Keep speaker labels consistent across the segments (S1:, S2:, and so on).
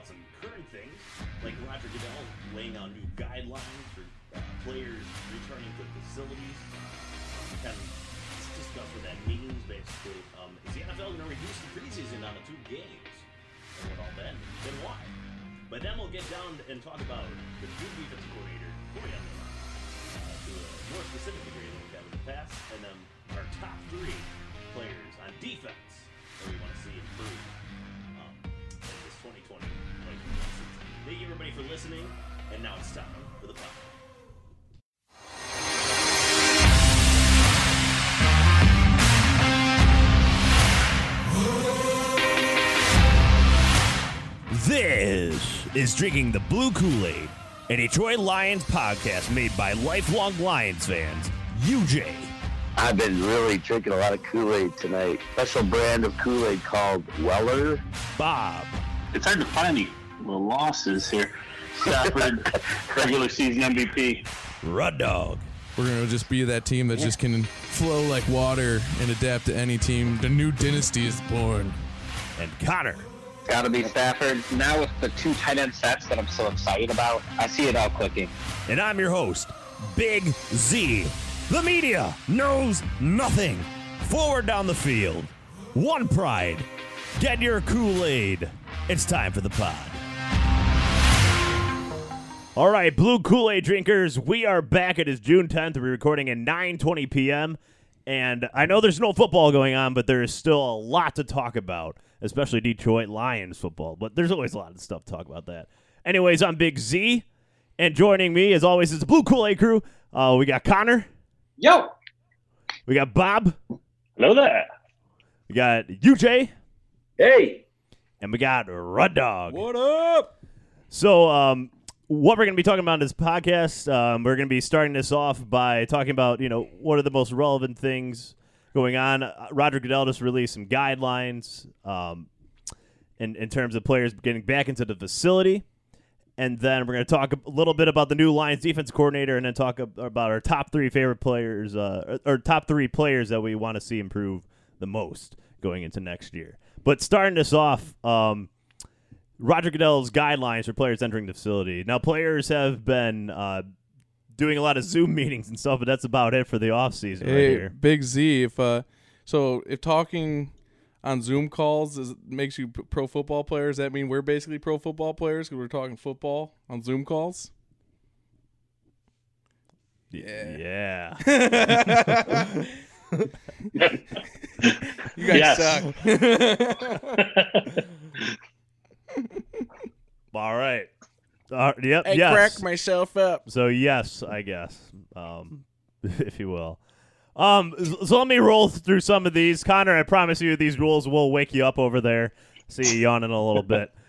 S1: About some current things, like Roger Goodell laying out new guidelines for uh, players returning to facilities. Um, kind of discuss what that means, basically. Um, is the NFL going to reduce the preseason down to two games? And what all that means, and why? But then we'll get down and talk about the new defensive coordinator, Cory Undlin uh, to a more specific degree than we've had in the past, and then our top three players on defense that we want to see improve Thank you everybody for listening, and now it's time for the podcast. This is Drinking the Blue Kool Aid, a Detroit Lions podcast made by lifelong Lions fans. UJ,
S2: I've been really drinking a lot of Kool-Aid tonight. Special brand of Kool-Aid called Weller.
S1: Bob,
S3: it's hard to find the, the losses here. Stafford, regular season MVP.
S1: Rud Dog,
S4: We're gonna just be that team that just can flow like water and adapt to any team. The new dynasty is born.
S1: and Connor.
S2: Got to be Stafford. Now with the two tight end sets that I'm so excited about, I see it all clicking.
S1: And I'm your host, Big Z. The media knows nothing. Forward down the field. One pride. Get your Kool Aid. It's time for the pod. All right, blue Kool Aid drinkers, we are back. It is June 10th. We're recording at 9:20 p.m. And I know there's no football going on, but there is still a lot to talk about, especially Detroit Lions football. But there's always a lot of stuff to talk about that. Anyways, I'm Big Z, and joining me, as always, is the Blue Kool Aid crew. Uh, we got Connor,
S3: Yo,
S1: we got Bob,
S3: hello there.
S1: we got UJ,
S3: Hey,
S1: and we got Rud Dog.
S4: What up?
S1: So, um, what we're going to be talking about in this podcast, um, we're going to be starting this off by talking about, you know, what are the most relevant things going on. Uh, Roger Goodell just released some guidelines um, in, in terms of players getting back into the facility. And then we're going to talk a little bit about the new Lions defense coordinator and then talk about our top three favorite players, uh, or, or top three players that we want to see improve the most going into next year. But starting this off, um, Roger Goodell's guidelines for players entering the facility. Now, players have been uh, doing a lot of Zoom meetings and stuff, but that's about it for the offseason right
S4: Hey,
S1: here.
S4: Big Z. If uh, so, if talking on Zoom calls is, makes you pro football players, that mean we're basically pro football players because we're talking football on Zoom calls.
S1: Yeah. Yeah.
S4: You guys suck.
S1: All right. Uh, yep.
S4: I
S1: yes.
S4: crack myself up.
S1: So yes, I guess, um, if you will. Um, so let me roll through some of these. Connor, I promise you, these rules will wake you up over there. See you yawning a little bit.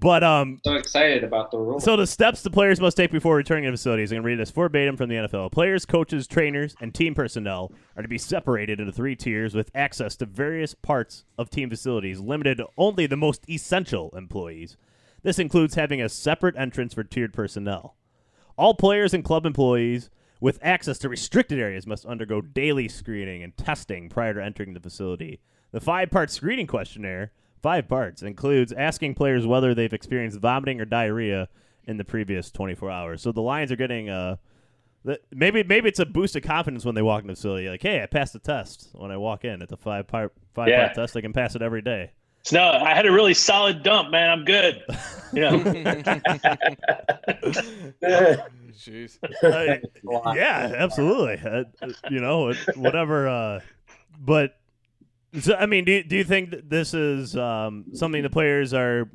S1: But um,
S5: So excited about the rules.
S1: so the steps the players must take before returning to facilities. I'm to read this verbatim from the NFL. Players, coaches, trainers, and team personnel are to be separated into three tiers with access to various parts of team facilities, limited to only the most essential employees. This includes having a separate entrance for tiered personnel. All players and club employees with access to restricted areas must undergo daily screening and testing prior to entering the facility. The five part screening questionnaire, five parts, includes asking players whether they've experienced vomiting or diarrhea in the previous 24 hours. So the Lions are getting uh, the, maybe maybe it's a boost of confidence when they walk in the facility. Like, hey, I passed the test when I walk in. It's a five part five
S3: Yeah.
S1: part test. I can pass it every day.
S3: So no, I had a really solid dump, man. I'm good. You know,
S4: Jeez.
S1: Uh, yeah, absolutely. Uh, you know, whatever. Uh, but so, I mean, do you, do you think that this is um, something the players are,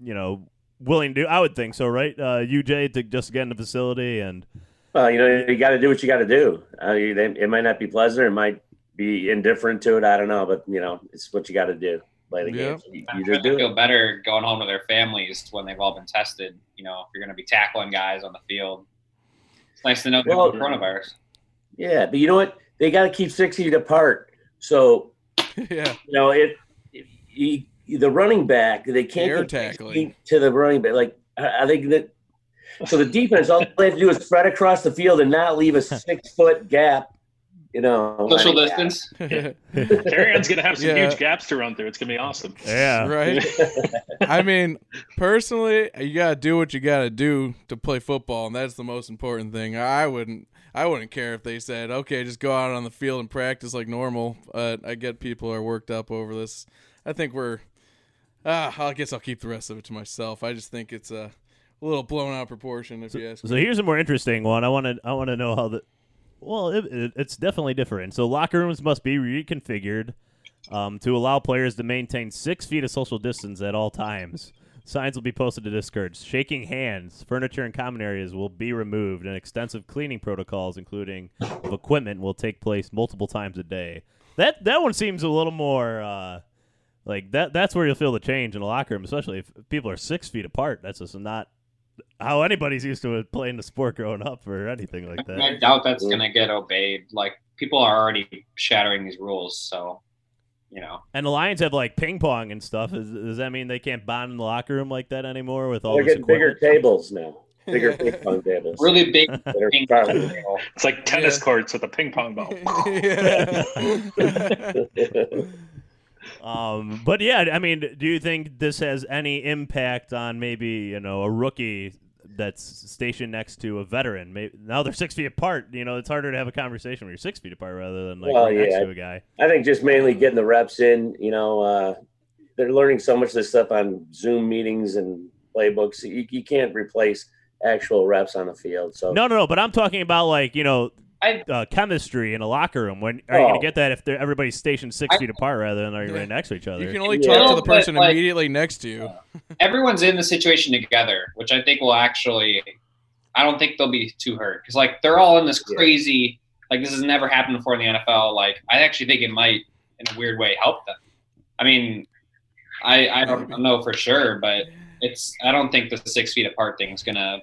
S1: you know, willing to do? I would think so, right? Uh, UJ to just get in the facility and
S6: Well, you know, you got to do what you got to do. Uh, you, they, it might not be pleasant. It might be indifferent to it. I don't know, but you know, it's what you got to do. Play the
S4: Yeah.
S6: game. You,
S5: I'm
S6: you
S5: sure they
S6: do
S5: feel better going home to their families when they've all been tested. You know, if you're going to be tackling guys on the field, it's nice to know they
S6: Well-
S5: coronavirus.
S6: Yeah, but you know what? They got to keep six feet apart. So
S4: yeah.
S6: you know, it, it you, the running back they can't
S4: Air
S6: get six
S4: tackling.
S6: feet to the running back. Like I I think that. So the defense, all they have to do is spread across the field and not leave a six foot gap. You know,
S5: Social
S6: I mean,
S5: distance.
S3: Kerryon's gonna have some
S4: Yeah.
S3: huge gaps to run through. It's gonna be awesome.
S1: yeah,
S4: right. I mean, personally, you gotta do what you gotta do to play football, and that's the most important thing. I wouldn't, I wouldn't care if they said, "Okay, just go out on the field and practice like normal." But I get people are worked up over this. I think we're. Ah, I guess I'll keep the rest of it to myself. I just think it's a little blown out proportion, if you ask
S1: So
S4: me.
S1: here's a more interesting one. I want to I want to know how the well, it, it, it's definitely different. So locker rooms must be reconfigured um, to allow players to maintain six feet of social distance at all times. Signs will be posted to discourage shaking hands. Furniture and common areas will be removed, and extensive cleaning protocols, including of equipment, will take place multiple times a day. That that one seems a little more uh, like that. That's where you'll feel the change in a locker room, especially if people are six feet apart. That's just not how anybody's used to playing the sport growing up or anything like that.
S5: I doubt that's to get obeyed. Like people are already shattering these rules, so you know.
S1: And the Lions have like ping pong and stuff. Is, does that mean they can't bond in the locker room like that anymore with all
S6: They're
S1: this
S6: getting bigger tables now. Bigger ping pong tables.
S5: Really big ping pong table.
S3: It's like tennis
S4: Yeah.
S3: courts with a ping pong ball.
S1: Um, but yeah, I mean, do you think this has any impact on maybe you know a rookie that's stationed next to a veteran? Maybe now they're six feet apart. You know, it's harder to have a conversation when you're six feet apart rather than like
S6: Well,
S1: right next to a guy.
S6: I think just mainly getting the reps in. You know, uh, they're learning so much of this stuff on Zoom meetings and playbooks. You, you can't replace actual reps on the field. So
S1: No, no, no. But I'm talking about like you know.
S5: I-
S1: Uh, chemistry in a locker room. When are you going
S6: Oh.
S1: to get that if they're, everybody's stationed six
S5: I-
S1: feet apart rather than are you
S4: Yeah.
S1: right next to each other?
S4: You can only
S6: Yeah.
S4: talk to the
S5: No, but,
S4: person
S5: like-
S4: immediately next to you.
S5: Everyone's in the situation together, which I think will actually. I don't think they'll be too hurt because like they're all in this crazy. Like this has never happened before in the NFL. Like I actually think it might, in a weird way, help them. I mean, I I don't know for sure, but it's. I don't think the six feet apart thing is gonna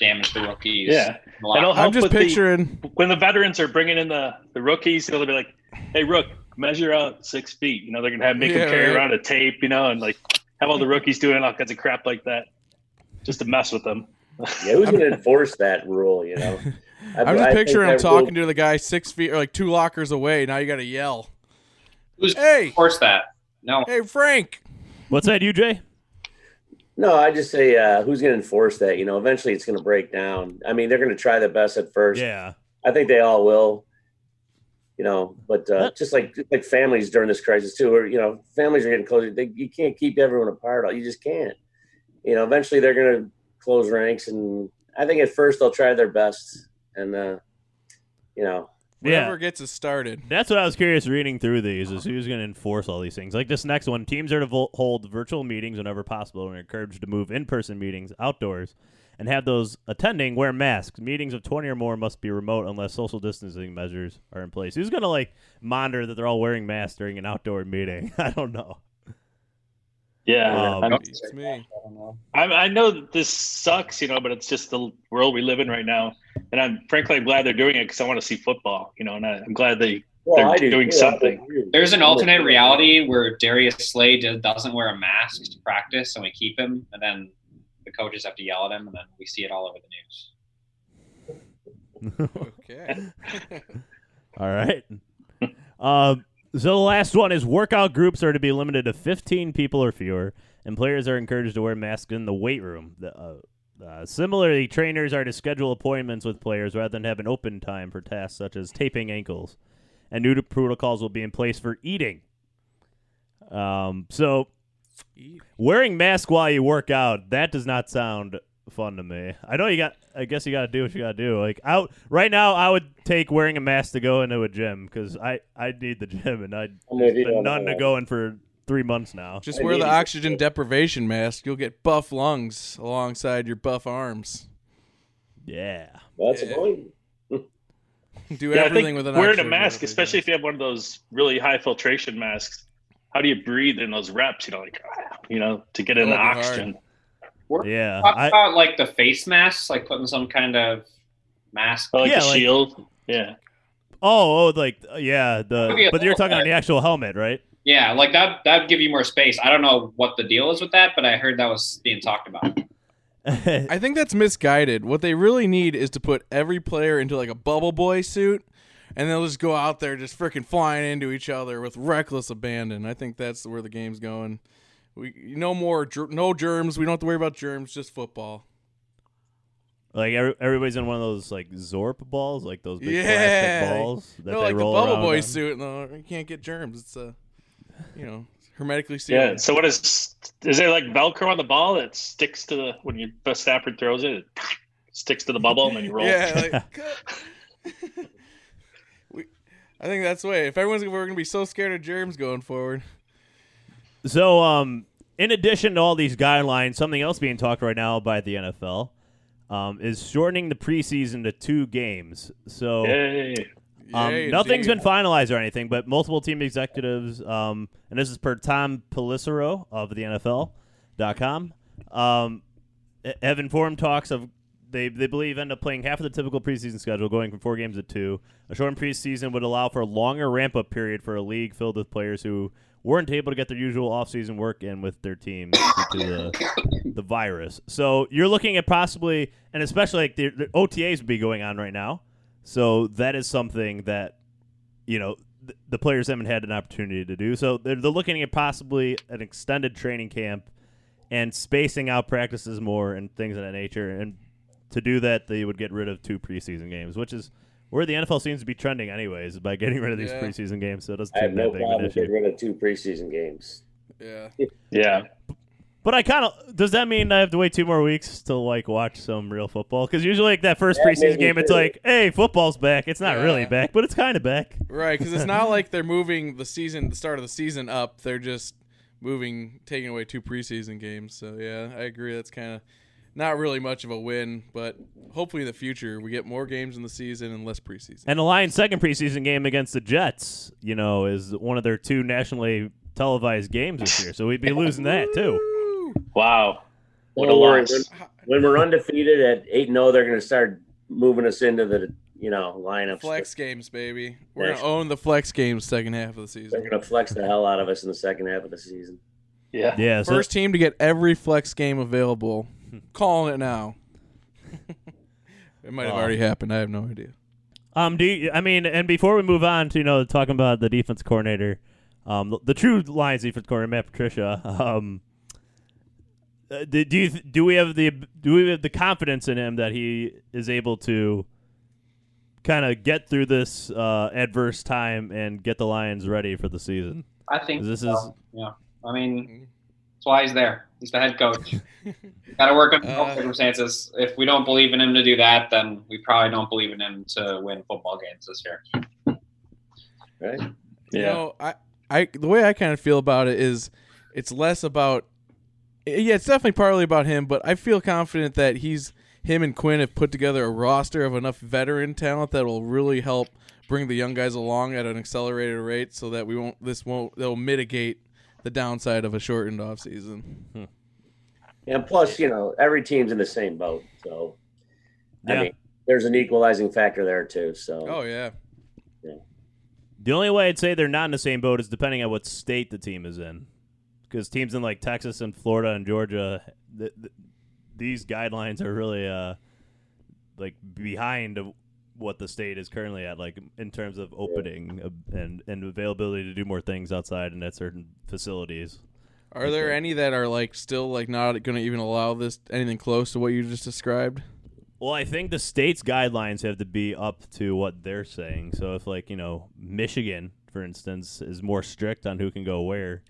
S5: damage the rookies.
S3: Yeah. It'll
S4: I'm just
S3: with the-
S4: picturing.
S3: when the veterans are bringing in the, the rookies, they'll be like, "Hey, Rook, measure out six feet." You know, they're gonna have make
S4: Yeah,
S3: them carry
S4: right.
S3: around a tape, you know, and like have all the rookies doing all kinds of crap like that, just to mess with them.
S6: yeah, who's going to enforce that rule? You know, I-
S4: I'm just
S6: think
S4: picturing him
S6: that rule-
S4: talking to the guy six feet or like two lockers away. Now you got to yell,
S5: Who's
S4: "Hey,
S5: force that? No.
S4: hey, Frank!"
S1: What's that, UJ?
S6: No, I just say uh, who's going to enforce that? You know, eventually it's going to break down. I mean, they're going to try their best at first.
S1: Yeah.
S6: I think they all will. You know, but uh, just like just like families during this crisis too, or you know, families are getting closer. They, you can't keep everyone apart. You just can't. You know, eventually they're going to close ranks, and I think at first they'll try their best, and uh, you know,
S4: Whatever
S1: Yeah.
S4: gets us started.
S1: That's what I was curious reading through these is who's going to enforce all these things. Like this next one, teams are to vo- hold virtual meetings whenever possible and are encouraged to move in-person meetings outdoors and have those attending wear masks. Meetings of 20 or more must be remote unless social distancing measures are in place. Who's going to like monitor that they're all wearing masks during an outdoor meeting? I don't know.
S3: Yeah,
S1: Um,
S4: It's me.
S3: I, I know that this sucks, you know, but it's just the world we live in right now. And I'm frankly I'm glad they're doing it because I want to see football, you know, and I, I'm glad they
S6: Well,
S3: they're
S6: I do
S3: doing
S6: too. I
S3: something.
S5: There's an alternate reality where Darius Slay do- doesn't wear a mask to practice, and we keep him, and then the coaches have to yell at him, and then we see it all over the news.
S4: Okay.
S1: All right. um, so the last one is workout groups are to be limited to 15 people or fewer, and players are encouraged to wear masks in the weight room. The, uh, uh, similarly, trainers are to schedule appointments with players rather than have an open time for tasks such as taping ankles. And new protocols will be in place for eating. Um, so wearing mask while you work out that does not sound fun to me. I know you got. I guess you got to do what you got to do. Like out right now, I would take wearing a mask to go into a gym because I I need the gym and I
S6: I'm with you
S1: been
S6: on
S1: none to
S6: that.
S1: going for three months now.
S4: Just
S6: I
S4: wear the oxygen deprivation mask. You'll get buff lungs alongside your buff arms.
S1: Yeah.
S6: That's
S4: Yeah.
S6: the point.
S4: Do
S3: Yeah, I
S4: everything
S3: think
S4: with an
S3: wearing a mask, especially if you have one of those really high filtration masks. How do you breathe in those reps? You know, like ah, you know, to get in the
S4: That'll be hard.
S3: Oxygen.
S1: Yeah.
S5: Talk
S1: I,
S5: about like the face masks, like putting some kind of mask.
S3: Oh, like
S1: Yeah,
S3: a
S1: like-
S3: shield. Yeah.
S1: oh, oh, like yeah. The
S5: Could be a
S1: but you're
S5: little
S1: talking on the actual helmet, right?
S5: Yeah, like that. That'd give you more space. I don't know what the deal is with that, but I heard that was being talked about.
S4: I think that's misguided. What they really need is to put every player into like a bubble boy suit, and they'll just go out there just freaking flying into each other with reckless abandon. I think that's where the game's going. We no more no germs. We don't have to worry about germs. Just football.
S1: like every, everybody's in one of those like Zorb balls, like those big
S4: Yeah.
S1: plastic balls that
S4: no,
S1: they
S4: like the bubble boy
S1: on.
S4: suit. No, you can't get germs. It's uh, you know, hermetically sealed.
S3: Yeah. So what is is there like Velcro on the ball that sticks to the when you the Stafford throws it, it sticks to the bubble and then you roll?
S4: Yeah, like, we, I think that's the way. If everyone's we're gonna be so scared of germs going forward.
S1: So, um, in addition to all these guidelines, something else being talked right now by the NFL um, is shortening the preseason to two games. So,
S3: Yay.
S1: um,
S4: Yay,
S1: nothing's
S4: indeed.
S1: been finalized or anything, but multiple team executives, um, and this is per Tom Pelissero of the NFL.com, um, have informed talks of they, they believe end up playing half of the typical preseason schedule, going from four games to two. A shortened preseason would allow for a longer ramp up period for a league filled with players who weren't able to get their usual offseason work in with their team due to the, the virus. So you're looking at possibly, and especially like the, the OTAs would be going on right now. So that is something that you know th- the players haven't had an opportunity to do. So they're, they're looking at possibly an extended training camp and spacing out practices more and things of that nature. And to do that, they would get rid of two preseason games, which is where the NFL seems to be trending, anyways, by getting rid of these
S4: Yeah.
S1: preseason games. So it doesn't
S6: I have no
S1: that big of an
S6: problem
S1: issue.
S6: getting rid of two preseason games.
S4: Yeah.
S3: Yeah.
S1: But I kind of does that mean I have to wait two more weeks to like watch some real football? Because usually, like that first
S6: Yeah,
S1: preseason game, it's
S6: too.
S1: like, hey, football's back. It's not really back, but it's kind of back.
S4: Right, because it's not like they're moving the season, the start of the season up. They're just moving, taking away two preseason games. So yeah, I agree. That's kind of not really much of a win, but hopefully in the future we get more games in the season and less preseason.
S1: And the Lions' second preseason game against the Jets, you know, is one of their two nationally televised games this year. So we'd be losing that too.
S3: Wow. What a
S6: Don't
S3: loss.
S6: When, when we're undefeated at eight and zero, they're going to start moving us into the you know lineups.
S4: Flex games, baby. We're gonna own the flex games second half of the season.
S6: They're going to flex the hell out of us in the second half of the season.
S3: Yeah.
S1: Yeah. So,
S4: First team to get every flex game available. Calling it now. it might have
S1: Wow.
S4: already happened. I have no idea.
S1: um, do you, I mean, and before we move on to you know talking about the defense coordinator, um, the, the true Lions defense coordinator Matt Patricia, um, uh, do, do you th- do we have the do we have the confidence in him that he is able to kind of get through this uh, adverse time and get the Lions ready for the season?
S5: I think
S1: this
S5: so.
S1: is
S5: yeah. I mean, that's why he's there. He's the head coach. Got to work under all
S4: Uh,
S5: circumstances. If we don't believe in him to do that, then we probably don't believe in him to win football games this year.
S6: Right?
S4: You
S3: Yeah.
S4: know, I, I the way I kind of feel about it is it's less about yeah, it's definitely partly about him, but I feel confident that he's him and Quinn have put together a roster of enough veteran talent that will really help bring the young guys along at an accelerated rate so that we won't this won't they'll mitigate the downside of a shortened off season.
S1: Hmm.
S6: And plus, you know, every team's in the same boat, so
S1: Yeah.
S6: I mean, there's an equalizing factor there too. So
S4: Oh yeah.
S1: The only way I'd say they're not in the same boat is depending on what state the team is in. Because teams in like Texas and Florida and Georgia, th- th- these guidelines are really uh, like behind of what the state is currently at, like in terms of opening uh, and and availability to do more things outside and at certain facilities.
S4: Are there any that are like still like not going to even allow this anything close to what you just described?
S1: Well, I think the state's guidelines have to be up to what they're saying. So if like you know Michigan, for instance, is more strict on who can go where,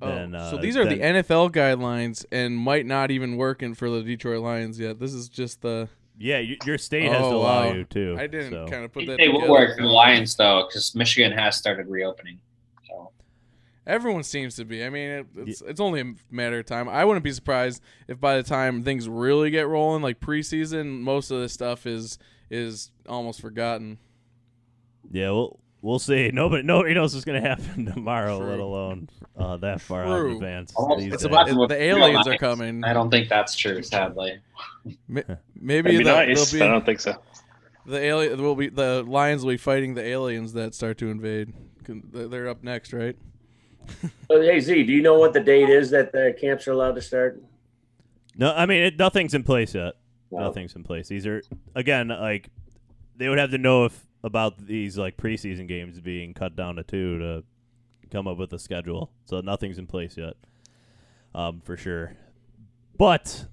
S1: then
S4: oh,
S1: uh,
S4: so these are
S1: then-
S4: the NFL guidelines and might not even working for the Detroit Lions yet. This is just the
S1: Yeah, your state has
S4: Oh,
S1: to allow
S4: wow.
S1: you too.
S4: I didn't
S1: so.
S4: kind of put
S5: They
S4: that.
S5: will
S4: together.
S5: work for the Lions though, because Michigan has started reopening. So
S4: Everyone seems to be. I mean, it, it's it's only a matter of time. I wouldn't be surprised if by the time things really get rolling, like preseason, most of this stuff is is almost forgotten.
S1: Yeah, we'll we'll see. Nobody nobody knows what's gonna happen tomorrow,
S4: True.
S1: let alone uh, that far out in advance.
S5: Almost
S1: these
S4: It's
S1: days.
S4: about
S5: With
S4: the aliens are coming.
S5: I don't think that's true, sadly.
S4: Ma- Maybe
S3: be
S4: the,
S3: nice,
S4: they'll
S3: but I don't think so.
S4: the alien will be the lions will be fighting the aliens that start to invade. They're they're up next, right?
S6: So, hey Z, do you know what the date is that the camps are allowed to start?
S1: No, I mean it, nothing's in place yet.
S6: No.
S1: Nothing's in place. These are again like they would have to know if about these like preseason games being cut down to two to come up with a schedule. So nothing's in place yet, um, for sure. But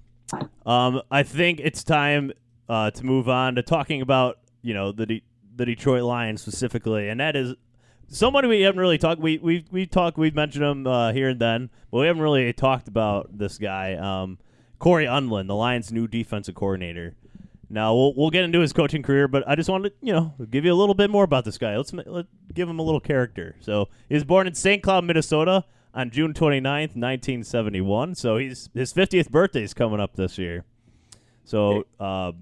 S1: um, I think it's time uh, to move on to talking about you know the De- the Detroit Lions specifically, and that is someone we haven't really talked. We we we talked. We've mentioned him uh, here and then, but we haven't really talked about this guy, um, Cory Undlin, the Lions' new defensive coordinator. Now we'll we'll get into his coaching career, but I just wanted to you know give you a little bit more about this guy. Let's let give him a little character. So he was born in St. Cloud, Minnesota, on June 29th, 1971. So he's his 50th birthday is coming up this year. So uh,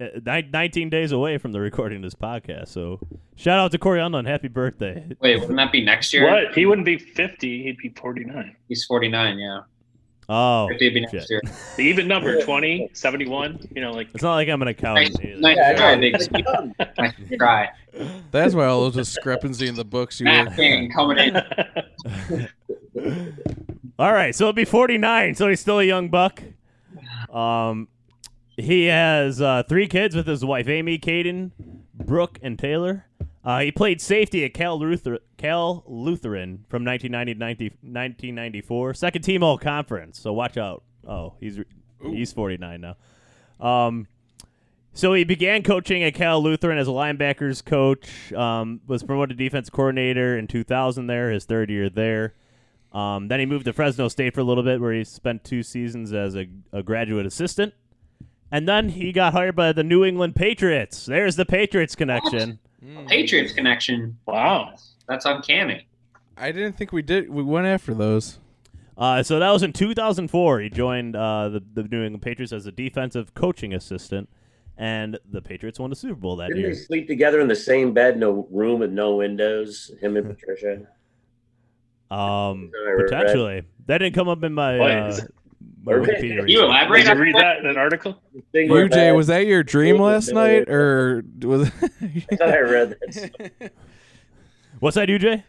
S1: ni- 19 days away from the recording of this podcast. So shout out to Cory Undlin, happy birthday.
S5: Wait, wouldn't that be next year?
S3: What? He wouldn't be 50. He'd be 49.
S5: He's 49, yeah.
S1: Oh,
S5: 50 would be next year.
S3: The even number 20, 71. You know, like
S1: It's not like I'm an accountant. either.
S5: Nice try, Big Nice try.
S4: That's why all those discrepancy in the books you
S5: Matt
S4: were.
S5: King coming in.
S1: All right, so it'll be 49. So he's still a young buck. Um, he has uh, three kids with his wife Amy, Caden, Brooke, and Taylor. Uh, he played safety at Cal, Luther- Cal Lutheran from 1990 to 90 1994. Second team All Conference. So watch out. Oh, he's he's 49 now. Um, so he began coaching at Cal Lutheran as a linebackers coach. Um, was promoted defense coordinator in 2000. There, his third year there. Um, then he moved to Fresno State for a little bit, where he spent two seasons as a, a graduate assistant. And then he got hired by the New England Patriots. There's the Patriots connection.
S5: Patriots connection.
S3: wow.
S5: That's uncanny.
S4: I didn't think we did. We went after those.
S1: Uh, so that was in 2004. He joined uh, the, the New England Patriots as a defensive coaching assistant, and the Patriots won the Super Bowl that
S6: Didn't
S1: year.
S6: they sleep together in the same bed, no room with no windows? Him and Patricia.
S1: Um,
S6: I read.
S1: potentially. That didn't come up in my, uh,
S3: is it?
S1: my
S6: Or-
S1: Wikipedia
S5: You
S1: research.
S5: elaborate
S3: Did you
S5: on
S3: read that in an article?
S6: Thing
S4: You Jay, was that your dream last night, or was?
S6: I thought I read that.
S1: What's that, UJ?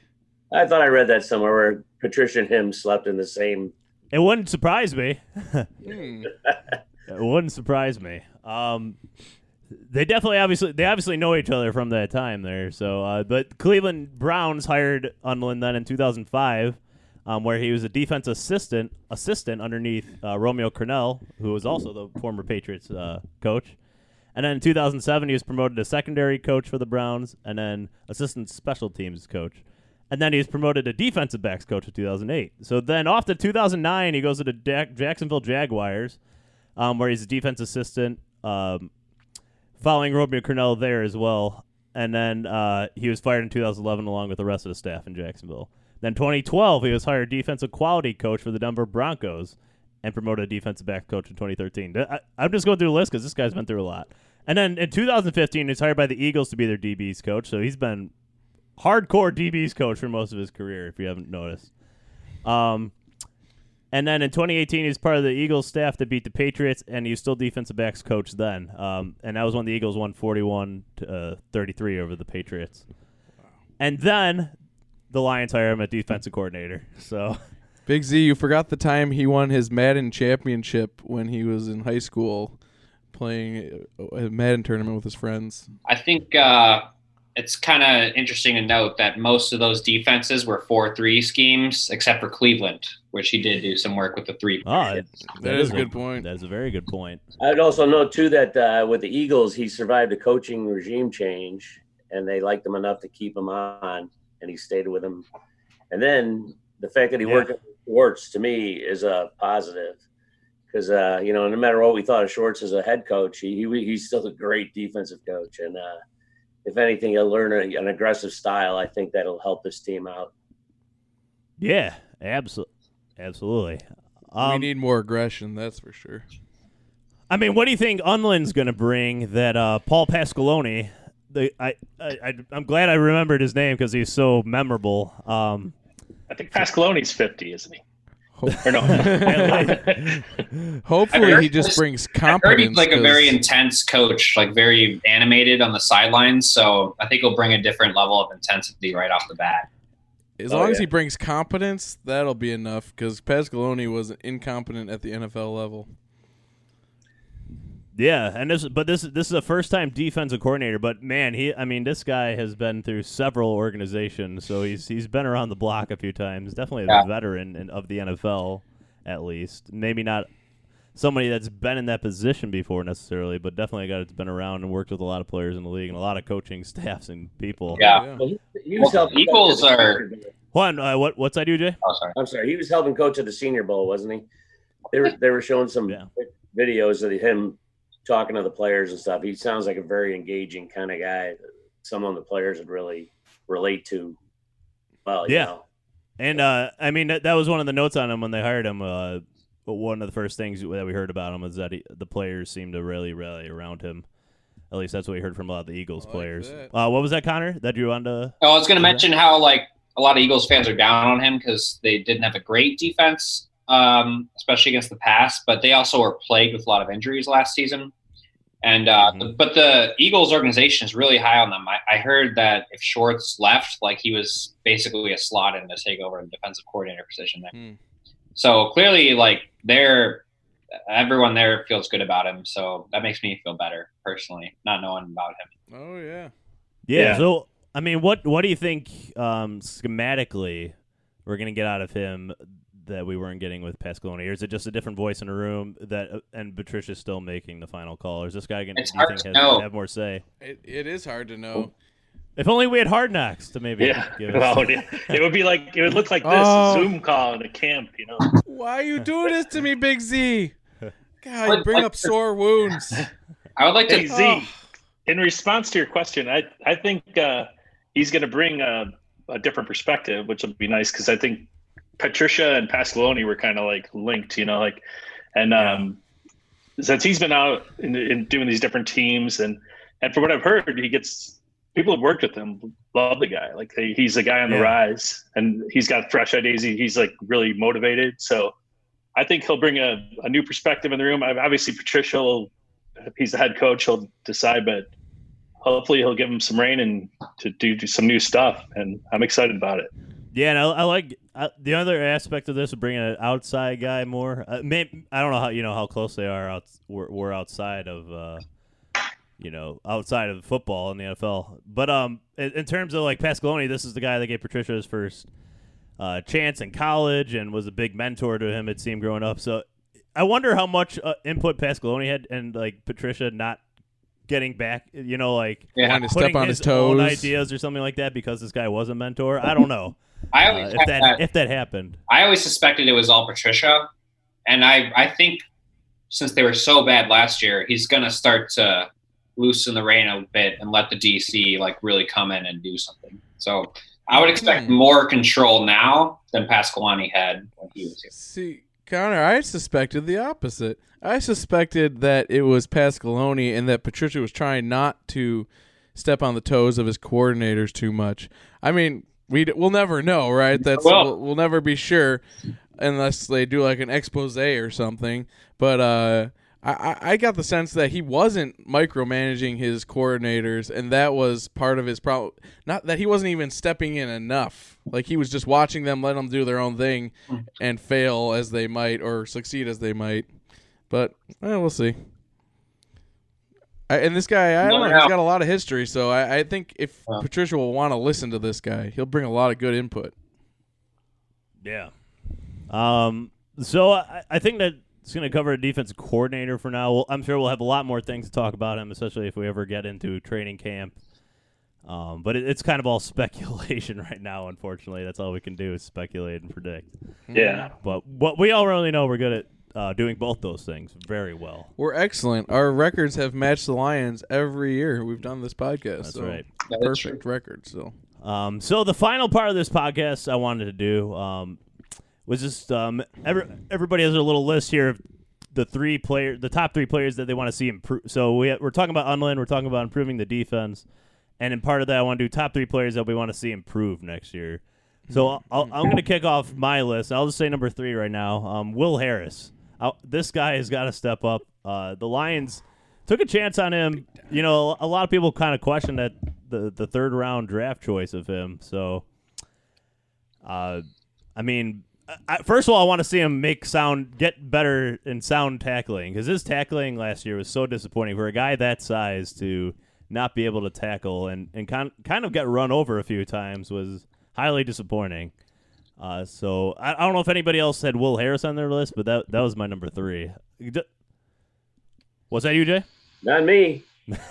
S6: I thought I read that somewhere where Patricia and him slept in the same.
S1: It wouldn't surprise me.
S4: Hmm.
S1: It wouldn't surprise me. Um, they definitely, obviously, they obviously know each other from that time there. So, uh, but Cleveland Browns hired Undlin then in 2005, um, where he was a defense assistant assistant underneath uh, Romeo Crennel, who was also the former Patriots uh, coach. And then in 2007, he was promoted to secondary coach for the Browns, and then assistant special teams coach. And then he was promoted to defensive backs coach in 2008. So then off to 2009, he goes to the Jack- Jacksonville Jaguars, um, where he's a defense assistant, um, following Romeo Crennel there as well. And then uh, he was fired in 2011 along with the rest of the staff in Jacksonville. Then 2012, he was hired defensive quality coach for the Denver Broncos and promoted defensive back coach in 2013. I, I'm just going through the list because this guy's been through a lot. And then in 2015, he's hired by the Eagles to be their DBs coach. So he's been hardcore DBs coach for most of his career, if you haven't noticed. Um, and then in 2018, he was part of the Eagles staff that beat the Patriots, and he was still defensive backs coach then. Um, and that was when the Eagles won 41 to uh, 33 over the Patriots. And then the Lions hire him a defensive coordinator. So
S4: Big Z, you forgot the time he won his Madden championship when he was in high school playing a Madden tournament with his friends.
S5: I think uh, it's kind of interesting to note that most of those defenses were four-three schemes, except for Cleveland, which he did do some work with the three.
S1: oh,
S4: That is a good point.
S1: That is a very good point.
S6: I'd also note too that uh, with the Eagles, he survived a coaching regime change, and they liked him enough to keep him on, and he stayed with him. And then the fact that he
S1: Yeah.
S6: worked with Schwartz to me is a positive, because uh, you know no matter what we thought of Schwartz as a head coach, he, he he's still a great defensive coach, and uh, if anything, he'll learn a, an aggressive style. I think that'll help this team out.
S1: Yeah, absolutely. Absolutely.
S4: we
S1: Um,
S4: need more aggression, that's for sure.
S1: I mean, what do you think Undlin's going to bring that uh, Paul Pasqualoni? The I, I I I'm glad I remembered his name because he's so memorable. Um,
S3: I think Pasqualoni's 50, isn't he?
S4: Hope-
S3: Or no?
S4: Hopefully, he just
S5: this-
S4: brings
S5: I heard
S4: confidence.
S5: he's like a very intense coach, like very animated on the sidelines. So I think he'll bring a different level of intensity right off the bat.
S4: As
S6: Oh,
S4: long as he brings competence, that'll be enough. Because Pasqualoni was incompetent at the NFL level.
S1: Yeah, and this but this this is a first time defensive coordinator. But man, he I mean, this guy has been through several organizations, so he's he's been around the block a few times. Definitely a
S5: Yeah.
S1: veteran in, of the NFL, at least. Maybe not somebody that's been in that position before necessarily, but definitely a guy that's been around and worked with a lot of players in the league and a lot of coaching staffs and people.
S5: Yeah.
S6: Well, he, he was
S5: Well,
S6: helping
S5: Eagles
S6: coach at the
S5: are-
S6: Senior
S1: Juan, uh, what what's I do, Jay?
S5: Oh, sorry.
S6: I'm sorry, he was helping coach at the Senior Bowl, wasn't he? They were they were showing some
S1: Yeah.
S6: videos of him talking to the players and stuff. He sounds like a very engaging kind of guy. that Some of the players would really relate to. Well, you
S1: Yeah.
S6: know.
S1: And uh, I mean, that, that was one of the notes on him when they hired him. Uh, but one of the first things that we heard about him was that he, the players seemed to really rally around him. At least that's what we heard from a lot of the Eagles
S4: like
S1: players. Uh, what was that, Connor? That you wanted to?
S5: Oh, I was going to
S1: Okay.
S5: mention how like a lot of Eagles fans are down on him because they didn't have a great defense, um, especially against the pass. But they also were plagued with a lot of injuries last season. And uh,
S1: Mhm.
S5: but the Eagles organization is really high on them. I, I heard that if Schwartz left, like he was basically a slot in to take over the defensive coordinator position there.
S4: Hmm.
S5: So clearly, like they're everyone there feels good about him. So that makes me feel better personally, not knowing about him.
S4: Oh yeah.
S1: Yeah.
S3: Yeah.
S1: So I mean, what what do you think um, schematically we're gonna get out of him that we weren't getting with Pasqualoni? Or is it just a different voice in the room that uh, and Patricia's still making the final call? Or is this guy gonna
S5: It's
S1: do you
S5: hard
S1: think has, have more say?
S4: It, it is hard to know.
S1: If only we had hard knocks to maybe
S3: Yeah.
S1: give us.
S3: Well, it, it would be like it would look like this
S4: Oh.
S3: Zoom call in a camp, you know.
S4: Why are you doing this to me, Big Z? God, you bring
S5: but-
S4: up sore wounds.
S5: I would like to
S3: Hey Z,
S4: Oh.
S3: in response to your question, I I think uh, he's going to bring a, a different perspective, which will be nice because I think Patricia and Pasqualoni were kind of like linked, you know, like, and um, since he's been out in, in doing these different teams, and and from what I've heard, he gets people have worked with him, love the guy, like he- he's a guy on the
S1: Yeah.
S3: rise, and he's got fresh ideas. He, he's like really motivated, so. I think he'll bring a, a new perspective in the room. Obviously, Patricia will he's the head coach, he'll decide. But hopefully, he'll give him some reign and to do, do some new stuff. And I'm excited about it.
S1: Yeah, and I, I like uh, the other aspect of this of bringing an outside guy more. Uh, may, I don't know how you know how close they are. Out, we're, we're outside of, uh, you know, outside of football in the NFL. But um, in, in terms of like Pasqualoni, this is the guy that gave Patricia his first uh, chance in college and was a big mentor to him. It seemed growing up. So I wonder how much uh, input Pasqualoni had and like Patricia not getting back. You know, like
S5: Yeah.
S4: Wanting to step on his
S1: own
S4: toes.
S1: ideas or something like that because this guy was a mentor. I don't know.
S5: I
S1: Uh, if that,
S5: that-
S1: if that happened.
S5: I always suspected it was all Patricia, and I I think since they were so bad last year, he's gonna start to loosen the rein a bit and let the DC like really come in and do something. So I would expect
S4: Hmm.
S5: more control now than Pasqualoni had when he was here.
S4: See, Connor, I suspected the opposite. I suspected that it was Pasqualoni and that Patricia was trying not to step on the toes of his coordinators too much. I mean, we d- we'll never know, right? That's
S5: Well-
S4: we'll, we'll never be sure unless they do like an expose or something. But uh, I I- got the sense that he wasn't micromanaging his coordinators, and that was part of his problem. Not that he wasn't even stepping in enough. Like he was just watching them, let them do their own thing, and fail as they might or succeed as they might. But eh, we'll see. I, and this guy, I don't know,
S5: Never
S4: he's
S5: know.
S4: got a lot of history, so I, I think if
S5: Yeah.
S4: Patricia will want to listen to this guy, he'll bring a lot of good input.
S1: Yeah. Um. So I, I think that it's going to cover a defensive coordinator for now. We'll, I'm sure we'll have a lot more things to talk about him, especially if we ever get into training camp. Um, but it, it's kind of all speculation right now. Unfortunately, that's all we can do is speculate and predict.
S3: Yeah.
S1: But what we all really know, we're good at uh, doing both those things very well.
S4: We're excellent. Our records have matched the Lions every year we've done this podcast.
S1: That's
S4: so
S1: right.
S5: That is
S4: Perfect record. So
S1: Um, so the final part of this podcast I wanted to do um, was just um, every, everybody has a little list here of the three player, the top three players that they want to see improve. So we we're talking about Undlin, we're talking about improving the defense, and in part of that, I want to do top three players that we want to see improve next year. So I'll, I'll, I'm going to kick off my list. I'll just say number three right now. Um, Will Harris. Uh, this guy has got to step up. Uh, the Lions took a chance on him. You know, a lot of people kind of questioned that the the third round draft choice of him. So, uh, I mean, I, first of all, I want to see him make sound get better in sound tackling because his tackling last year was so disappointing for a guy that size to not be able to tackle and and kind kind of get run over a few times was highly disappointing. Uh, so I, I don't know if anybody else had Will Harris on their list, but that that was my number three. D- Was that you, Jay?
S6: Not me.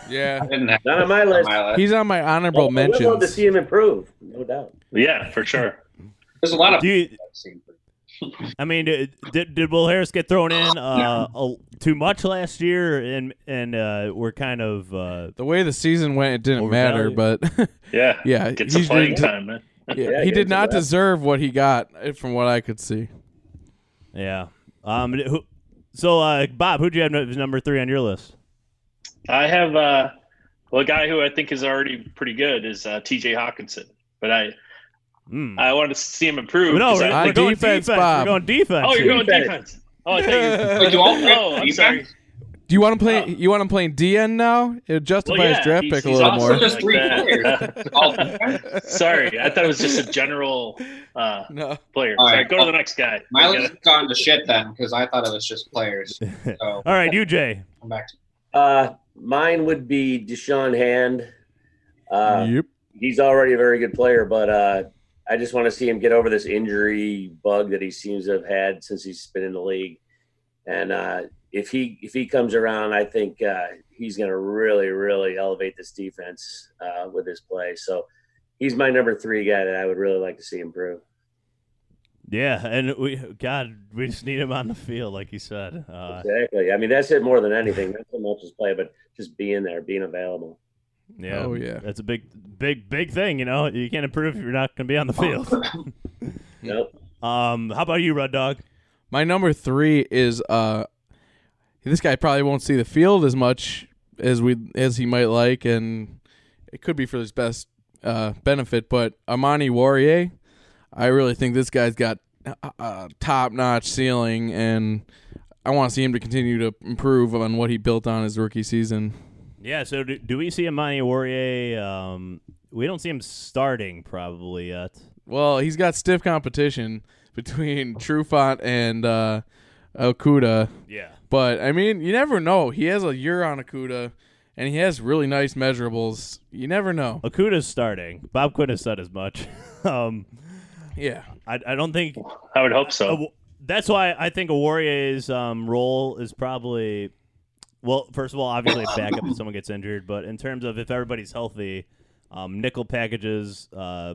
S4: yeah,
S5: didn't
S6: on my
S5: on
S6: list.
S5: my list.
S4: he's on my honorable
S6: I would love to see him improve, no doubt.
S3: Yeah, for sure.
S5: There's a lot of.
S1: Do you,
S5: I've seen.
S1: I mean, did, did did Will Harris get thrown in uh, a, too much last year, and and uh, we're kind of uh,
S4: The way the season went, it didn't matter. But
S3: Yeah.
S4: yeah,
S3: Get
S4: he
S3: some playing
S4: did-
S3: time, man.
S4: Yeah,
S6: Yeah,
S4: he did not deserve what he got, eh, from what I could see.
S1: yeah. Um. Who, so, uh, Bob, who'd you have as number three on your list?
S3: I have uh, well, a guy who I think is already pretty good is uh, T.J. Hockenson, but I
S1: Hmm.
S3: I want to see him improve.
S1: no,
S3: 'cause
S1: we're,
S3: I-
S1: we're going
S4: defense,
S1: defense.
S4: Bob.
S1: We're going defense.
S3: oh, you're going defense. Oh, I thought you.
S5: Wait, do all
S3: Oh, I'm
S5: defense?
S3: sorry.
S4: Do you want to play?
S3: Oh.
S4: You want him playing DN now? It would justify
S3: Well,
S4: his
S3: yeah,
S4: draft
S3: he's-
S4: pick a little
S3: also
S4: more.
S5: just
S3: like
S5: three players.
S3: Sorry, I thought it was just a general uh,
S4: No.
S3: player.
S5: All
S3: Sorry,
S5: right.
S3: go to the next guy.
S5: My
S3: We
S5: list
S3: gotta-
S5: has gone to shit then because I thought it was just players. So
S1: All right, you, Jay.
S5: I'm back to
S6: Uh, mine would be Da'Shawn Hand. Uh,
S4: yep.
S6: he's already a very good player, but uh, I just want to see him get over this injury bug that he seems to have had since he's been in the league. And uh, if he if he comes around, I think uh, he's going to really really elevate this defense uh, with his play. So he's my number three guy that I would really like to see improve.
S1: Yeah, and we, God, we just need him on the field, like you said. Uh,
S6: Exactly. I mean, that's it more than anything. Not so much his play, but just being there, being available.
S1: yeah,
S4: Oh, yeah.
S1: that's a big, big, big thing. You know, you can't improve if you're not going to be on the field.
S6: Nope.
S1: um, how about you, Red Dog?
S4: My number three is uh, this guy probably won't see the field as much as we as he might like, and it could be for his best uh, benefit. But Amani Oruwariye, I really think this guy's got a, top notch ceiling, and I want to see him to continue to improve on what he built on his rookie season.
S1: Yeah, so do, do we see Amani Oruwariye? Um, we don't see him starting probably yet.
S4: Well, he's got stiff competition between Trufant and uh, Okudah.
S1: Yeah.
S4: But I mean, you never know. He has a year on Okudah, and he has really nice measurables. You never know.
S1: Okudah's starting. Bob Quinn has said as much. um,
S4: Yeah,
S1: I, I don't think
S3: I would hope so.
S1: Uh, that's why I think a Warrior's um, role is probably well. First of all, obviously a backup if someone gets injured, but in terms of if everybody's healthy, um, nickel packages. Uh,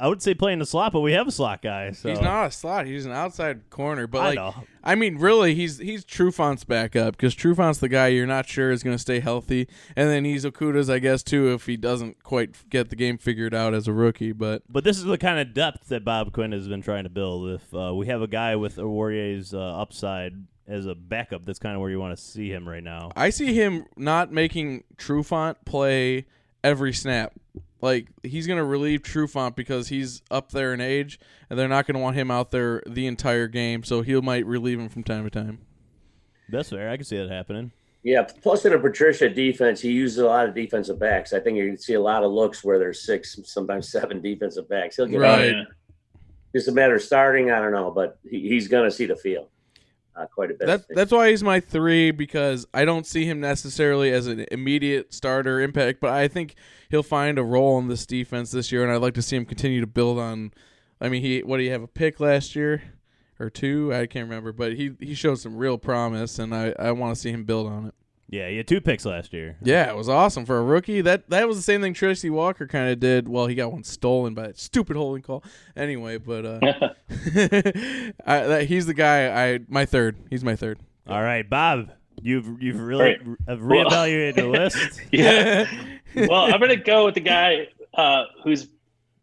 S1: I would say playing the slot, but we have a slot guy. So.
S4: he's not a slot. He's an outside corner. But
S1: I
S4: like,
S1: know.
S4: I mean, really, he's he's Trufant's backup because Trufant's the guy you're not sure is going to stay healthy, and then he's Okudah's, I guess, too, if he doesn't quite get the game figured out as a rookie. But
S1: But this is the kind of depth that Bob Quinn has been trying to build. If uh, we have a guy with a Warrior's uh, upside as a backup, that's kind of where you want to see him right now.
S4: I see him not making Trufant play every snap like he's gonna relieve Trufant because he's up there in age, and they're not gonna want him out there the entire game. So he might relieve him from time to time.
S1: That's fair. I can see that happening.
S6: Yeah. Plus, in a Patricia defense, he uses a lot of defensive backs. I think you can see a lot of looks where there's six, sometimes seven defensive backs. He'll get
S4: Right.
S6: out. Just a matter of starting. I don't know, but he, he's going to see the field uh, quite a bit.
S4: That that's why he's my three because I don't see him necessarily as an immediate starter impact, but I think he'll find a role in this defense this year, and I'd like to see him continue to build on. I mean, he what did he have a pick last year or two? I can't remember, but he he showed some real promise, and I I want to see him build on it.
S1: Yeah, he had two picks last year.
S4: Yeah, it was awesome for a rookie. That that was the same thing Tracy Walker kind of did. Well, he got one stolen by that stupid holding call. Anyway, but uh, I, that, he's the guy. I my third. He's my third.
S1: All right, Bob, you've you've really
S3: All right.
S1: have reevaluated your list.
S3: yeah. well, I'm going to go with the guy uh, who's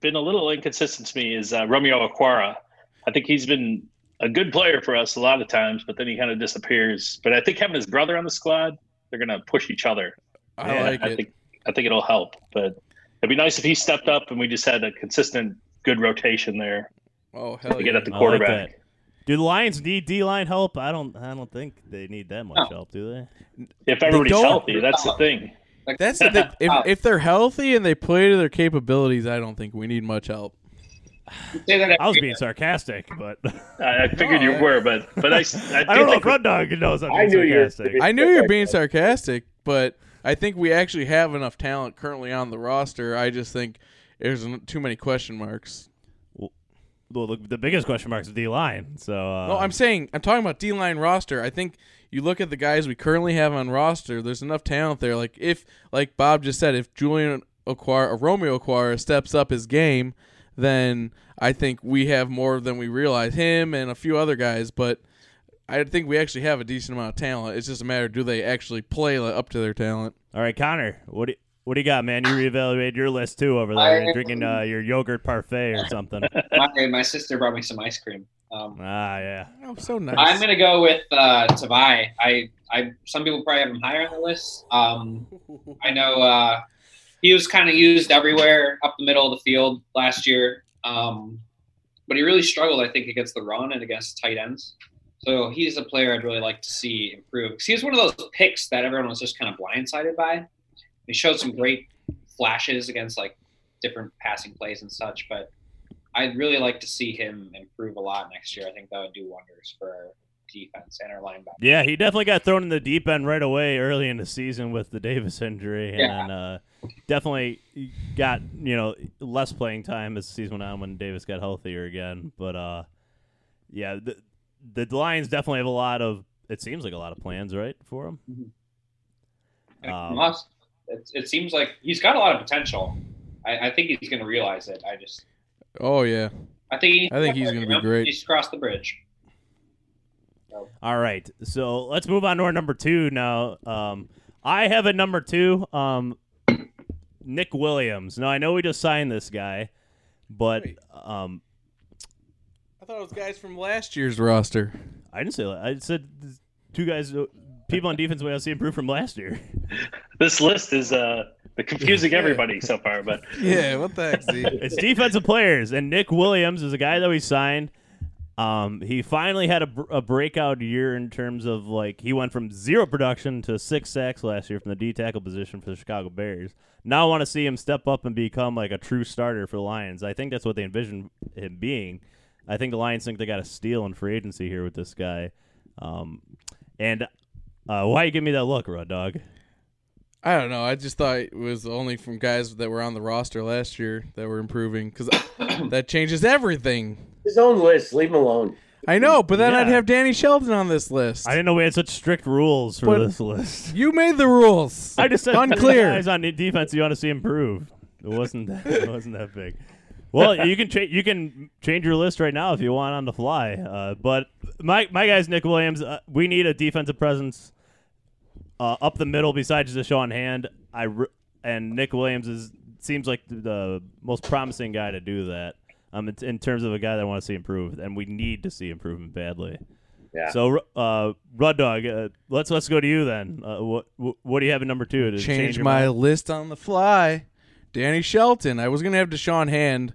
S3: been a little inconsistent to me is uh, Romeo Okwara. I think he's been a good player for us a lot of times, but then he kind of disappears. But I think having his brother on the squad, they're going to push each other.
S4: I
S3: And
S4: like
S3: I
S4: it.
S3: think I think it'll help. But it'd be nice if he stepped up and we just had a consistent, good rotation there
S4: Oh hell
S3: to get
S4: yeah!
S3: at the
S1: I like
S3: quarterback.
S1: Do the Lions need D line help? I don't. I don't think they need that much
S5: No.
S1: help, do they?
S3: if everybody's
S4: don't-
S3: healthy, that's the thing.
S5: Like,
S4: That's the thing. If if they're healthy and they play to their capabilities, I don't think we need much help.
S5: You say that
S1: I was being sarcastic, but
S3: I, I figured
S4: No,
S3: you were, but but I, I, do
S1: I don't know
S3: think
S1: if Run Dog knows I'm
S6: I
S1: being
S6: knew you were-
S1: sarcastic.
S4: I knew you're being sarcastic, but I think we actually have enough talent currently on the roster. I just think there's too many question marks.
S1: Well, the, the biggest question mark is D line. So uh,
S4: No, I'm saying I'm talking about D line roster. I think you look at the guys we currently have on roster. There's enough talent there. Like if, like Bob just said, if Julian Okwara, or Romeo Okwara steps up his game, then I think we have more than we realize. Him and a few other guys, but I think we actually have a decent amount of talent. It's just a matter of do they actually play up to their talent.
S1: All right, Connor, what do what do you got, man? You reevaluated your list too over there,
S5: I-
S1: You're drinking uh, your yogurt parfait or something.
S5: my, my sister brought me some ice cream. Um,
S1: ah, yeah.
S4: Oh, so nice.
S5: I'm gonna go with uh, Tavai. I, I, some people probably have him higher on the list. Um, I know uh, he was kind of used everywhere up the middle of the field last year, um, but he really struggled, I think, against the run and against tight ends. So he's a player I'd really like to see improve. 'Cause he was one of those picks that everyone was just kind of blindsided by. He showed some great flashes against like different passing plays and such, but I'd really like to see him improve a lot next year. I think that would do wonders for defense and our linebacker.
S1: Yeah, he definitely got thrown in the deep end right away early in the season with the Davis injury, and
S5: Yeah.
S1: then uh, definitely got you know less playing time as the season went on when Davis got healthier again. But uh, yeah, the the Lions definitely have a lot of. It seems like a lot of plans, right, for him.
S5: And
S1: Um,
S5: from us, it, it seems like he's got a lot of potential. I, I think he's going to realize it. I just,
S4: oh yeah.
S5: I think, he,
S4: I think he's gonna be great.
S5: He's crossed the bridge.
S1: All right, so let's move on to our number two now. Um, I have a number two, um, Nick Williams. Now I know we just signed this guy, but um,
S4: I thought it was guys from last year's roster.
S1: I didn't say that. I said two guys, uh, people on defense we want to see improve from last year.
S3: This list is uh, confusing everybody so far, but
S4: Yeah, what the heck, Z?
S1: It's defensive players, and Nick Williams is a guy that we signed. Um, he finally had a, a breakout year in terms of like he went from zero production to six sacks last year from the D tackle position for the Chicago Bears. Now I want to see him step up and become like a true starter for the Lions. I think that's what they envision him being. I think the Lions think they got a steal in free agency here with this guy. Um, and uh, why you give me that look, Rod Dog?
S4: I don't know. I just thought it was only from guys that were on the roster last year that were improving because that changes everything.
S6: His own list. Leave him alone.
S4: I know, but then I'd have Danny Shelton on this list.
S1: I didn't know we had such strict rules for
S4: But-
S1: this list.
S4: you made the rules.
S1: I just said
S4: unclear.
S1: guys on defense you want to see improve. It wasn't that, it wasn't that big. Well, you can cha- you can change your list right now if you want on the fly. Uh, but my my guy's Nick Williams. Uh, we need a defensive presence uh, up the middle besides Da'Shawn Hand. I re- and Nick Williams is seems like the, the most promising guy to do that. Um, in, in terms of a guy that I want to see improve, and we need to see improvement badly.
S6: Yeah.
S1: So, uh, Rud Dog, uh, let's let's go to you then. Uh, what what what do you have at number two? To
S4: Change
S1: your
S4: my
S1: mind?
S4: list on the fly. Danny Shelton. I was gonna have Da'Shawn Hand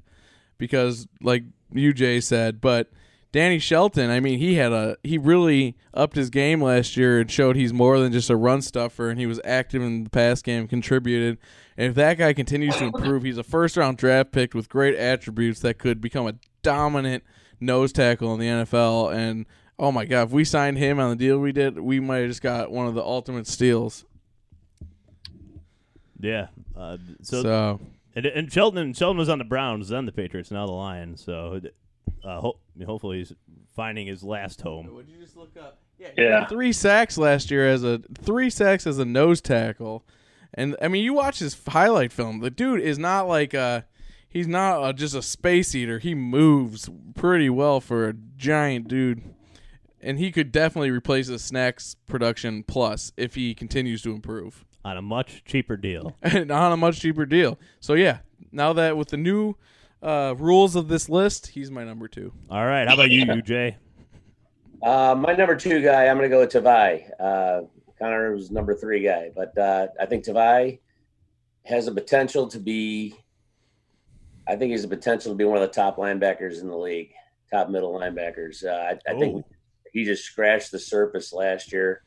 S4: because, like you Jay said, but Danny Shelton. I mean, he had a he really upped his game last year and showed he's more than just a run stuffer, and he was active in the pass game, contributed. And if that guy continues to improve, he's a first round draft pick with great attributes that could become a dominant nose tackle in the NFL. And oh my god, if we signed him on the deal we did, we might have just got one of the ultimate steals.
S1: Yeah. Uh, so,
S4: So
S1: and, and Shelton Shelton was on the Browns, then the Patriots, now the Lions. So uh, ho- hopefully he's finding his last home.
S4: Would you just look up?
S3: Yeah.
S4: three sacks last year as a three sacks as a nose tackle, and I mean you watch his highlight film. The dude is not like a he's not a, just a space eater. He moves pretty well for a giant dude, and he could definitely replace the snacks production plus if he continues to improve
S1: on a much cheaper deal
S4: and on a much cheaper deal. So yeah, now that with the new uh, rules of this list, he's my number two.
S1: All right, how about you, Jay?
S6: Uh, my number two guy, I'm going to go with Tavai. Uh, Connor was number three guy, but uh, I think Tavai has a potential to be. I think he's a potential to be one of the top linebackers in the league, top middle linebackers. Uh, I, I think
S1: Oh.
S6: he just scratched the surface last year,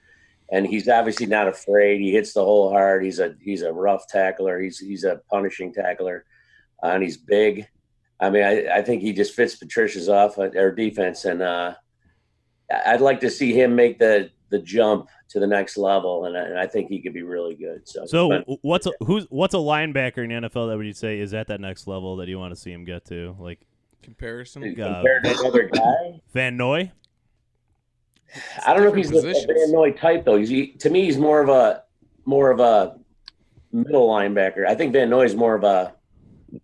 S6: and he's obviously not afraid. He hits the hole hard. He's a he's a rough tackler. He's he's a punishing tackler, uh, and he's big. I mean, I, I think he just fits Patricia's off or defense, and uh, I'd like to see him make the the jump to the next level, and I, and I think he could be really good. So,
S1: So
S6: but-
S1: what's a, who's what's a linebacker in the NFL that would you say is at that next level that you want to see him get to? Like
S4: Comparison.
S1: uh,
S6: compared to another guy,
S1: Van Noy.
S6: I don't know if he's the a Van Noy type though. He's, he, to me, he's more of a more of a middle linebacker. I think Van Noy is more of a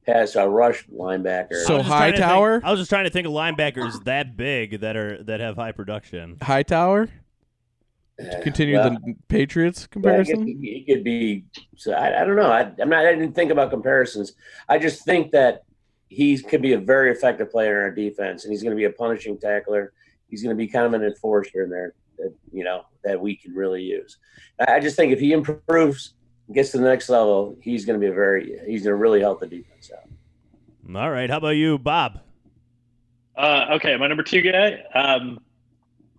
S6: pass a rush linebacker.
S4: So
S1: I was just trying to think-
S4: Hightower?
S1: I was just trying to think of linebackers that big that are that have high production.
S4: Hightower.
S6: Uh,
S4: Continue
S6: well,
S4: the Patriots
S6: yeah, I guess
S4: comparison.
S6: he, he could be. So I, I don't know. I, I'm not. I didn't think about comparisons. I just think that he could be a very effective player in our defense, and he's going to be a punishing tackler. He's going to be kind of an enforcer in there that you know that we can really use. I I just think if he improves, gets to the next level, he's going to be a very. He's going to really help the defense out.
S1: All right, how about you, Bob?
S3: Uh, okay, my number two guy. Um,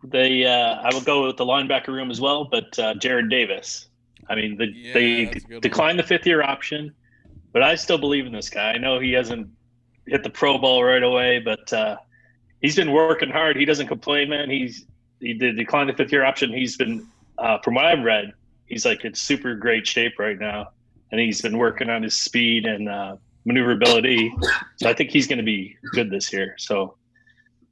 S3: they, uh, I will go with the linebacker room as well, but uh, Jarrad Davis. I mean, the,
S4: Yeah,
S3: they
S4: that's one.
S3: declined the fifth year option, but I still believe in this guy. I know he hasn't hit the Pro Bowl right away, but uh, he's been working hard. He doesn't complain, man. He's he did decline the fifth year option. He's been, uh, from what I've read, he's like in super great shape right now, and he's been working on his speed and uh, maneuverability. So I think he's going to be good this year. So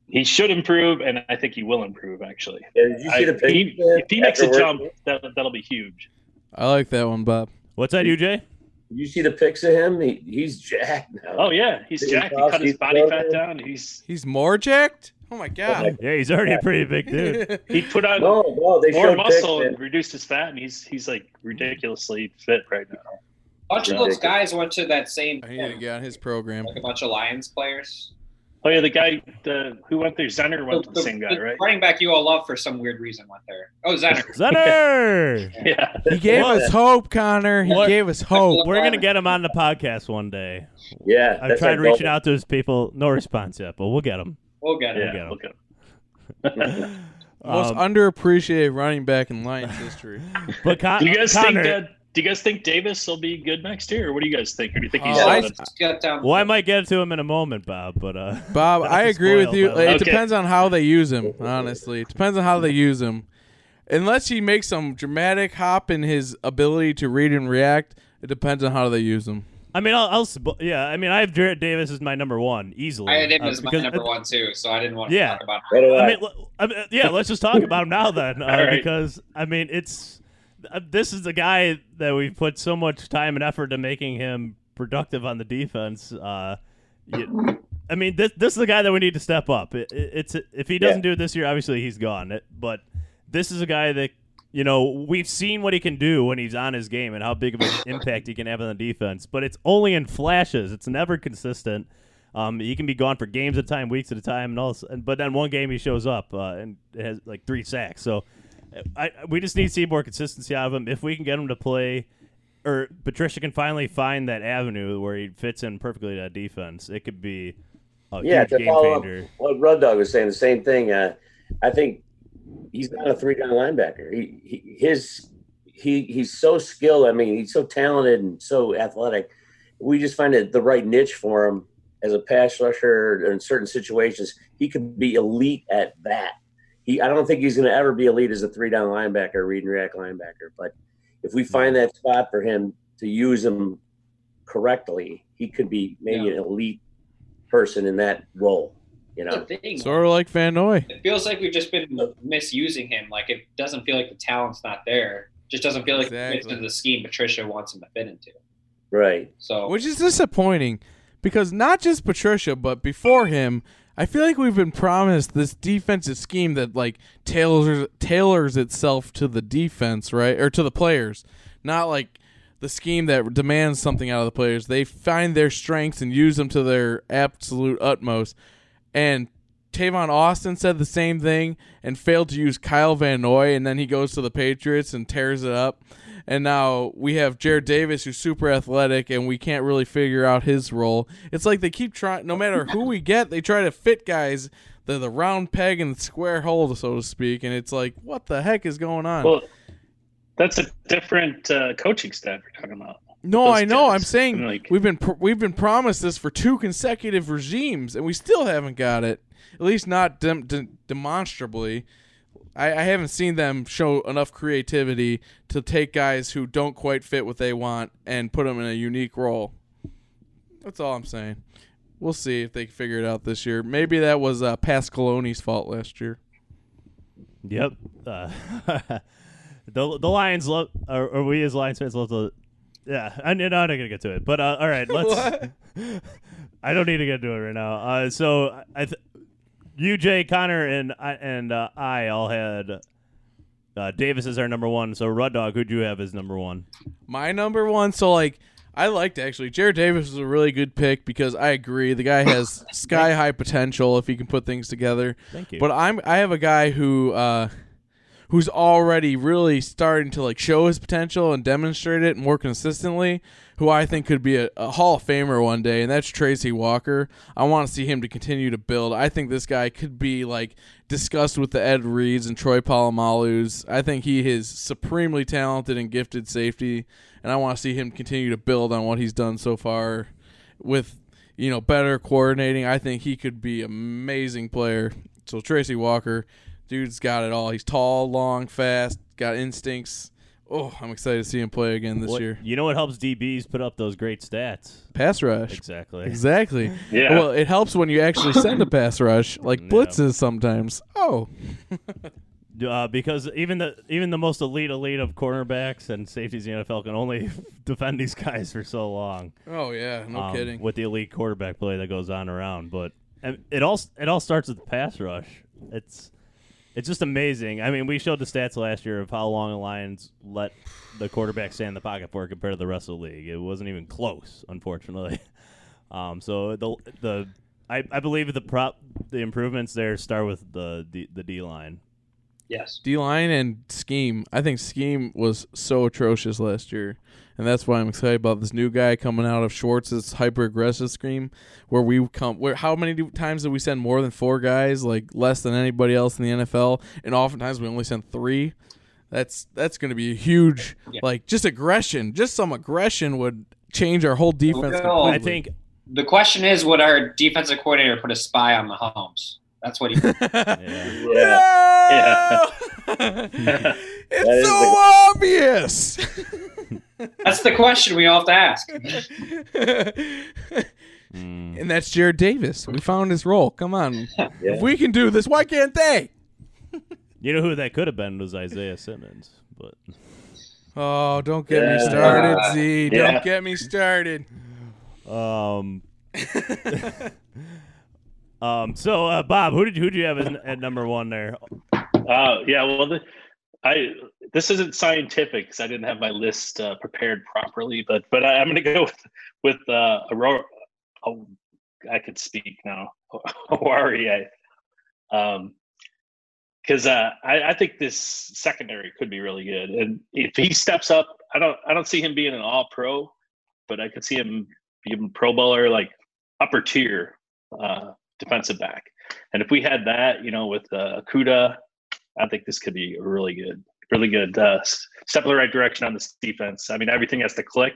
S3: he should improve, and I think he will improve. Actually,
S6: Yeah, did you see
S3: I-
S6: the
S3: he- if he makes a jump, that that'll be huge.
S4: I like that one, Bob.
S1: What's that, you, Jay?
S6: Did you see the pics of him? He, he's jacked now.
S3: Oh yeah, he's
S6: He's
S3: jacked. He
S6: tough,
S3: cut his body fat
S6: broken.
S3: down. He's
S4: He's more jacked. Oh my oh, god.
S1: Yeah, he's already a pretty big dude.
S3: he put on
S6: No, no, they
S3: more muscle and reduced his fat, and he's he's like ridiculously fit right now.
S5: A bunch of those guys went to that same.
S4: I need to get on his program.
S5: Like a bunch of Lions players.
S3: Oh yeah, the guy the, who went there, Zenner went to the
S5: The-
S3: same guy,
S5: the
S3: right?
S5: Running back you all love for some weird reason went there. Oh, Zenner.
S1: Zenner.
S3: Yeah,
S4: He gave
S1: What?
S4: us hope, Connor. He
S1: What?
S4: gave us hope.
S1: We're gonna get him on the podcast one day.
S6: Yeah,
S1: I've tried
S6: our
S1: reaching
S6: goal.
S1: out to his people, no response yet, but we'll get him.
S5: We'll get it.
S1: We'll get
S3: yeah.
S1: him.
S3: Look at
S4: Most
S1: Um,
S4: underappreciated running back in Lions history.
S1: But Con-
S3: Do you guys
S1: Connor,
S3: think that? Do you guys think Davis will be good next year, or what do you guys think? Or do you think he's
S4: Oh,
S3: still
S4: I-
S5: get down.
S1: well, I might get to him in a moment, Bob. But uh,
S4: Bob, I
S1: to
S4: agree with
S1: spoil,
S4: you.
S1: but-
S4: It depends on how they use him. Honestly, it depends on how they use him. Unless he makes some dramatic hop in his ability to read and react, it depends on how they use him.
S1: I mean, I'll, I'll yeah. I mean, I have Jarrad Davis as my number one easily.
S5: I had him
S1: uh,
S5: as my
S1: because-
S5: number one too, so I didn't want to
S1: Yeah.
S5: talk about.
S6: What do
S1: I
S6: I?
S1: mean, l- I mean, yeah, let's just talk about him now then, uh,
S3: All right.
S1: because I mean, it's this is the guy that we've put so much time and effort to making him productive on the defense. Uh, you- I mean, this this is the guy that we need to step up. It, it- it's if he doesn't do it this year, obviously he's gone. It, but this is a guy that you know we've seen what he can do when he's on his game and how big of an impact he can have on the defense. But it's only in flashes. It's never consistent. Um, he can be gone for games at a time, weeks at a time, and all. but then one game he shows up uh, and has like three sacks. So I, we just need to see more consistency out of him. If we can get him to play or Patricia can finally find that avenue where he fits in perfectly to that defense, it could be a
S6: yeah,
S1: huge game changer.
S6: what Rud Dog was saying, the same thing. Uh, I think he's not a three down linebacker. He, he his he he's so skilled. I mean, he's so talented and so athletic. We just find it the right niche for him as a pass rusher in certain situations. He could be elite at that. He I don't think he's going to ever be elite as a three down linebacker, read and react linebacker. But if we find that spot for him to use him correctly, he could be maybe
S5: Yeah.
S6: an elite person in that role. You know,
S5: That's thing.
S4: Sort of like Van Noy.
S5: It feels like we've just been misusing him. Like it doesn't feel like the talent's not there. Just doesn't feel like it fits into the scheme Patricia wants him to fit into.
S6: right?
S5: So
S4: Which is disappointing because not just Patricia, but before him, I feel like we've been promised this defensive scheme that like tailors tailors itself to the defense, right? Or to the players. Not like the scheme that demands something out of the players. They find their strengths and use them to their absolute utmost. And Tavon Austin said the same thing and failed to use Kyle Van Noy, and then he goes to the Patriots and tears it up. And now we have Jarrad Davis, who's super athletic, and we can't really figure out his role. It's like they keep trying, no matter who we get, they try to fit guys the the round peg in the square hole, so to speak. And it's like, what the heck is going on?
S3: Well, that's a different uh, coaching staff we're talking about.
S4: No,
S3: those
S4: I know.
S3: guys.
S4: I'm saying
S3: Like-
S4: we've been pr- we've been promised this for two consecutive regimes, and we still haven't got it. At least not dem- de- demonstrably. I, I haven't seen them show enough creativity to take guys who don't quite fit what they want and put them in a unique role. That's all I'm saying. We'll see if they can figure it out this year. Maybe that was uh, Pasqualoni's fault last year.
S1: Yep. Uh, the the Lions love, or, or we as Lions fans love to. Yeah, I, am not gonna get to it, but uh, all right, let's. I don't need to get to it right now. Uh, so I, th- Jay, Connor, and I and uh, I all had uh, Davis as our number one. So Rud Dog, who'd you have as number one?
S4: My number one, so like I liked actually. Jarrad Davis was a really good pick because I agree the guy has sky high potential if he can put things together.
S1: Thank you.
S4: But I'm I have a guy who uh who's already really starting to like show his potential and demonstrate it more consistently, who I think could be a, a Hall of Famer one day, and that's Tracy Walker. I want to see him to continue to build. I think this guy could be like discussed with the Ed Reeds and Troy Polamalu's. I think he is supremely talented and gifted safety, and I want to see him continue to build on what he's done so far with you know better coordinating. I think he could be amazing player. So Tracy Walker, dude's got it all. He's tall, long, fast, got instincts. Oh, I'm excited to see him play again this
S1: What-
S4: year.
S1: You know what helps DBs put up those great stats?
S4: Pass rush.
S1: Exactly.
S4: Exactly.
S3: Yeah.
S4: Well, it helps when you actually send a pass rush, like
S1: Yeah.
S4: blitzes sometimes. Oh,
S1: Uh, because even the even the most elite elite of cornerbacks and safeties in the NFL can only defend these guys for so long.
S4: oh yeah, no
S1: um,
S4: kidding.
S1: With the elite quarterback play that goes on around, but and it all it all starts with the pass rush. It's it's just amazing. I mean, we showed the stats last year of how long the Lions let the quarterback stay in the pocket for compared to the rest of the league. It wasn't even close, unfortunately. Um, so the the I, I believe the prop the improvements there start with the the, the D line.
S5: Yes.
S4: D line and scheme. I think scheme was so atrocious last year, and that's why I'm excited about this new guy coming out of Schwartz's hyper aggressive scheme, where we come. Where how many times did we send more than four guys, like less than anybody else in the NFL, and oftentimes we only send three. That's that's going to be a huge,
S5: Yeah.
S4: like just aggression. Just some aggression would change our whole defense.
S5: Well,
S1: I think
S5: The question is, would our defensive coordinator put a spy on Mahomes? That's what he.
S1: yeah.
S6: Yeah.
S4: it's so
S6: the-
S4: obvious.
S5: That's the question we all have to ask.
S1: Mm.
S4: And that's Jarrad Davis. We found his role. Come on.
S6: Yeah.
S4: If we can do this, why can't they?
S1: You know who that could have been was Isaiah Simmons, but
S4: Oh, don't get me
S6: Yeah.
S4: started, Z. Don't get me started.
S1: um, um. So, uh, Bob, who did who did you have at number one there?
S3: Uh, yeah, well, the, I this isn't scientific because I didn't have my list uh, prepared properly, but but I, I'm going to go with with uh, Aurora. Oh, I could speak now. Oruwariye, um, because uh, I, I think this secondary could be really good, and if he steps up, I don't I don't see him being an All Pro, but I could see him being a Pro Bowler, like upper tier uh, defensive back. And if we had that, you know, with uh, Kuda, I think this could be really good, really good uh, step in the right direction on this defense. I mean, everything has to click,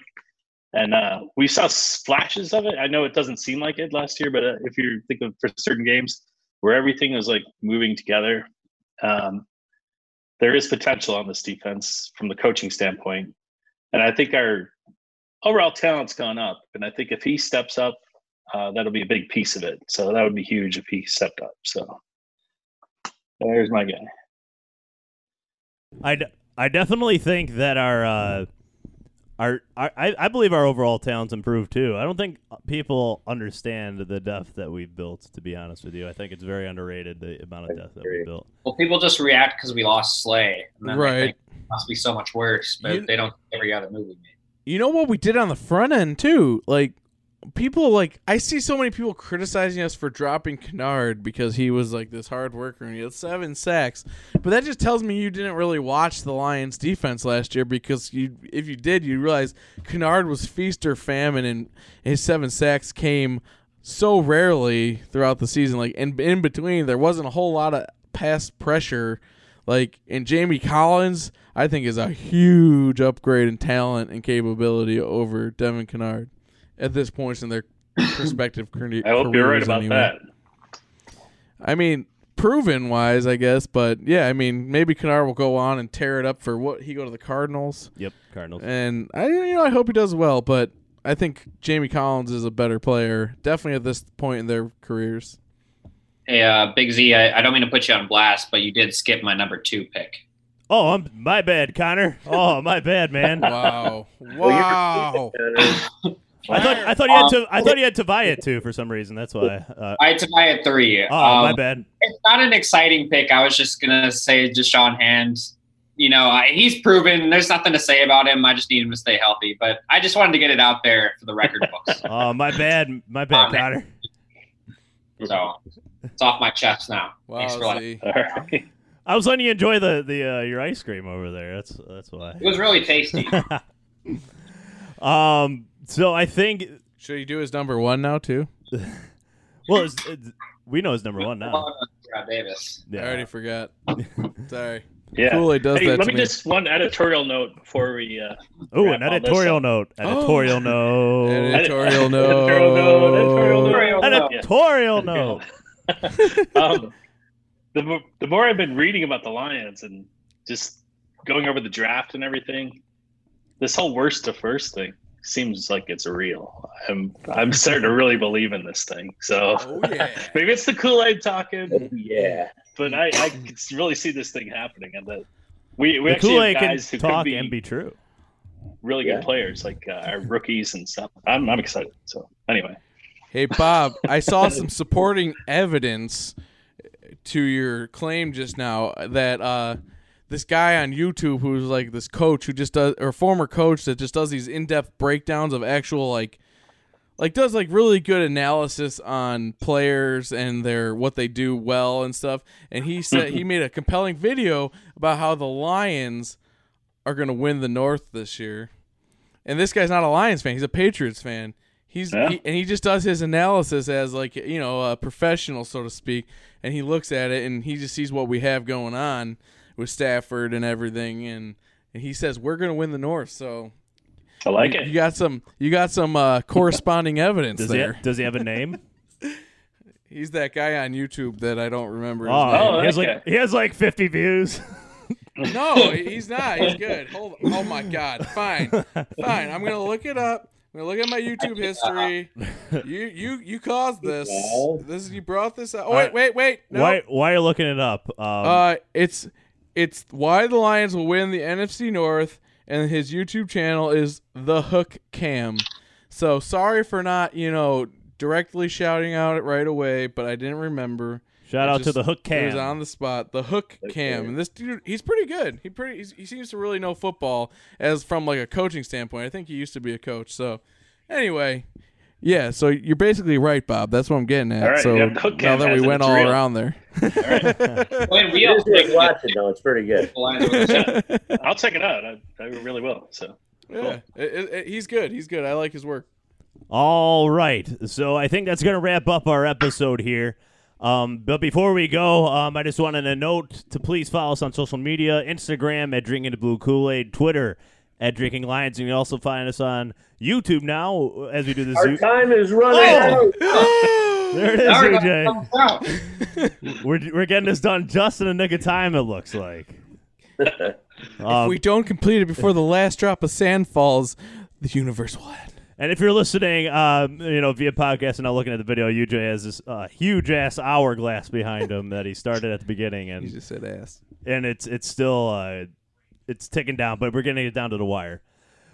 S3: and uh, we saw flashes of it. I know it doesn't seem like it last year, but uh, if you think of for certain games where everything was like moving together, um, there is potential on this defense from the coaching standpoint, and I think our overall talent's gone up. And I think if he steps up, uh, that'll be a big piece of it. So that would be huge if he stepped up. So there's my guy.
S1: I, d- I definitely think that our uh, our, our I, I believe our overall talent's improved too. I don't think people understand the depth that we've built. To be honest with you, I think it's very underrated the amount of depth that we built.
S5: Well, people just react because we lost Slay, and then they
S4: Right.
S5: think it must be so much worse, but
S4: You-
S5: they don't think every other move we made.
S4: You know what we did on the front end too? Like people like I see so many people criticizing us for dropping Kennard because he was like this hard worker and he had seven sacks. But that just tells me you didn't really watch the Lions defense last year because you if you did you realize Kennard was feast or famine and his seven sacks came so rarely throughout the season. Like in in between there wasn't a whole lot of pass pressure. Like and Jamie Collins, I think is a huge upgrade in talent and capability over Devon Kennard at this point in their respective career.
S3: I hope you're right about
S4: anyway.
S3: that.
S4: I mean, proven wise, I guess, but yeah, I mean, maybe Kennard will go on and tear it up for what he go to the Cardinals,
S1: Yep, Cardinals.
S4: and I you know I hope he does well, but I think Jamie Collins is a better player, definitely at this point in their careers.
S5: Hey, uh, Big Z, I, I don't mean to put you on blast, but you did skip my number two pick.
S1: Oh, I'm, my bad, Connor. Oh, my bad, man.
S4: Wow, wow.
S1: I thought I thought you had to I thought you had Tavai too for some reason. That's why. Uh,
S5: I had to buy it three.
S1: oh, my
S5: Um,
S1: bad.
S5: It's not an exciting pick. I was just gonna say Da'Shawn Hand. You know, I, he's proven. There's nothing to say about him. I just need him to stay healthy. But I just wanted to get it out there for the record books.
S1: Oh, my bad. My bad,
S5: man.
S1: Connor.
S5: So it's off my chest now. Thanks for letting-
S4: Wow,
S1: I was letting you enjoy the the uh, your ice cream over there. That's that's why.
S5: It was really tasty.
S1: Um. So I think.
S4: Should he do his number one now too?
S1: Well, it's, it's, we know his number one now.
S5: Scott Davis.
S4: I already forgot. Sorry.
S3: Yeah.
S4: Kool-Aid does
S3: hey,
S4: that
S3: let
S4: to
S3: me
S4: me.
S3: just one editorial note before we. Uh,
S1: Oh, an
S3: all this
S1: editorial
S3: up.
S1: note.
S4: Oh.
S1: Editorial note.
S4: Editorial
S3: Editorial note. Editorial
S4: note.
S3: note.
S1: Editorial note.
S3: um, the the more I've been reading about the Lions and just going over the draft and everything, this whole worst to first thing seems like it's real. I'm I'm starting to really believe in this thing. So
S4: Oh yeah.
S3: maybe it's the Kool Aid talking,
S6: Yeah.
S3: but I I can really see this thing happening, and that we we
S1: The
S3: actually
S1: Kool
S3: have
S1: Aid can
S3: guys who could be
S1: and be true.
S3: really
S6: Yeah.
S3: good players, like uh, our rookies and stuff. I'm I'm excited. So anyway,
S4: Hey Bob, I saw some supporting evidence to your claim just now that uh, this guy on YouTube who's like this coach who just does or former coach that just does these in-depth breakdowns of actual like like does like really good analysis on players and their what they do well and stuff and he said he made a compelling video about how the Lions are going to win the North this year. And this guy's not a Lions fan; he's a Patriots fan. He's
S3: Yeah.
S4: he, and he just does his analysis as like you know a professional, so to speak. And he looks at it and he just sees what we have going on with Stafford and everything, and, and he says we're going to win the North. So
S3: I like
S4: you,
S3: it.
S4: you got some you got some uh, corresponding evidence
S1: Does he
S4: there.
S1: ha- does he have a name?
S4: He's that guy on YouTube that I don't remember. His
S1: Oh,
S4: name.
S3: Oh,
S1: he has like he has like 50 views.
S4: No, he's not. He's good. Hold. Oh my God. Fine. Fine. I'm gonna look it up. I'm gonna look at my YouTube history. You you you caused this. This you brought this up. Oh wait wait wait. No.
S1: Why why are you looking it up? Um,
S4: Uh, it's it's why the Lions will win the NFC North, and his YouTube channel is the Hook Cam. So sorry for not you know directly shouting out it right away, but I didn't remember.
S1: shout
S4: It
S1: out to the hook
S4: It was on the spot. The hook cam, and this dude, he's pretty good. He pretty, he's, he seems to really know football as from like a coaching standpoint. I think he used to be a coach. So, anyway, Yeah, so you're basically right, Bob. That's what I'm getting at.
S3: All right,
S4: so
S3: yeah, Hook
S4: now that we went all
S3: real.
S4: around there,
S5: When we all
S6: is worth watching though. It's pretty good.
S3: I'll check it out. I, I really will. So
S4: yeah, it- it- it- he's good. He's good. I like his work.
S1: All right. So I think that's going to wrap up our episode here. Um, but before we go, um, I just wanted to note to please follow us on social media Instagram at Drinking the Blue Kool Aid, Twitter at Drinking Lions. And you can also find us on YouTube now as we do this.
S6: Our
S1: Zoo-
S6: time is running
S1: Oh!
S6: out.
S1: there it is,
S5: Now we're
S1: UJ.
S5: gonna come out.
S1: We're, we're getting this done just in a nick of time, it looks like.
S4: if
S1: Um,
S4: we don't complete it before the last drop of sand falls, the universe will end.
S1: And if you're listening, um, you know, via podcast and not looking at the video, UJ has this uh, huge ass hourglass behind him that he started at the beginning,
S4: You
S1: and
S4: just said ass.
S1: and it's it's still uh, it's ticking down, but we're getting it down to the wire.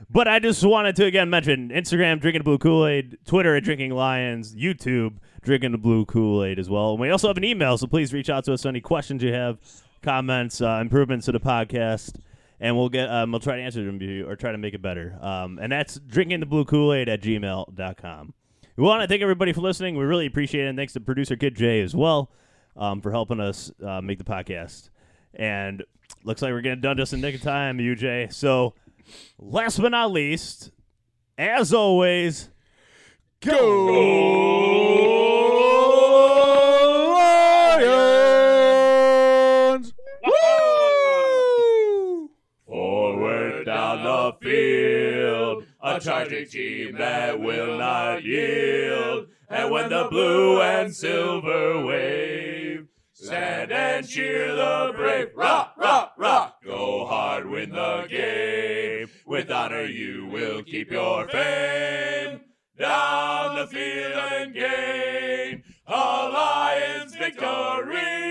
S1: But I just wanted to again mention Instagram drinking the blue Kool Aid, Twitter at drinking lions, YouTube drinking the blue Kool Aid as well. And we also have an email, so please reach out to us any questions you have, comments, uh, improvements to the podcast, and we'll get um, we'll try to answer them to you or try to make it better. Um, and that's drinking the blue Kool Aid at gmail.com. We want to thank everybody for listening. We really appreciate it. And thanks to producer Kid J as well um, for helping us uh, make the podcast. And looks like we're getting done just in nick of time, UJ. So, last but not least, as always, go,
S4: Lions! Woo!
S1: Forward down the field, a charging team that will not yield. And when the blue and silver wave, stand and cheer the brave. Rock, rock. Go win the game. With honor, you will keep your fame. Down the field and gain a Lions victory.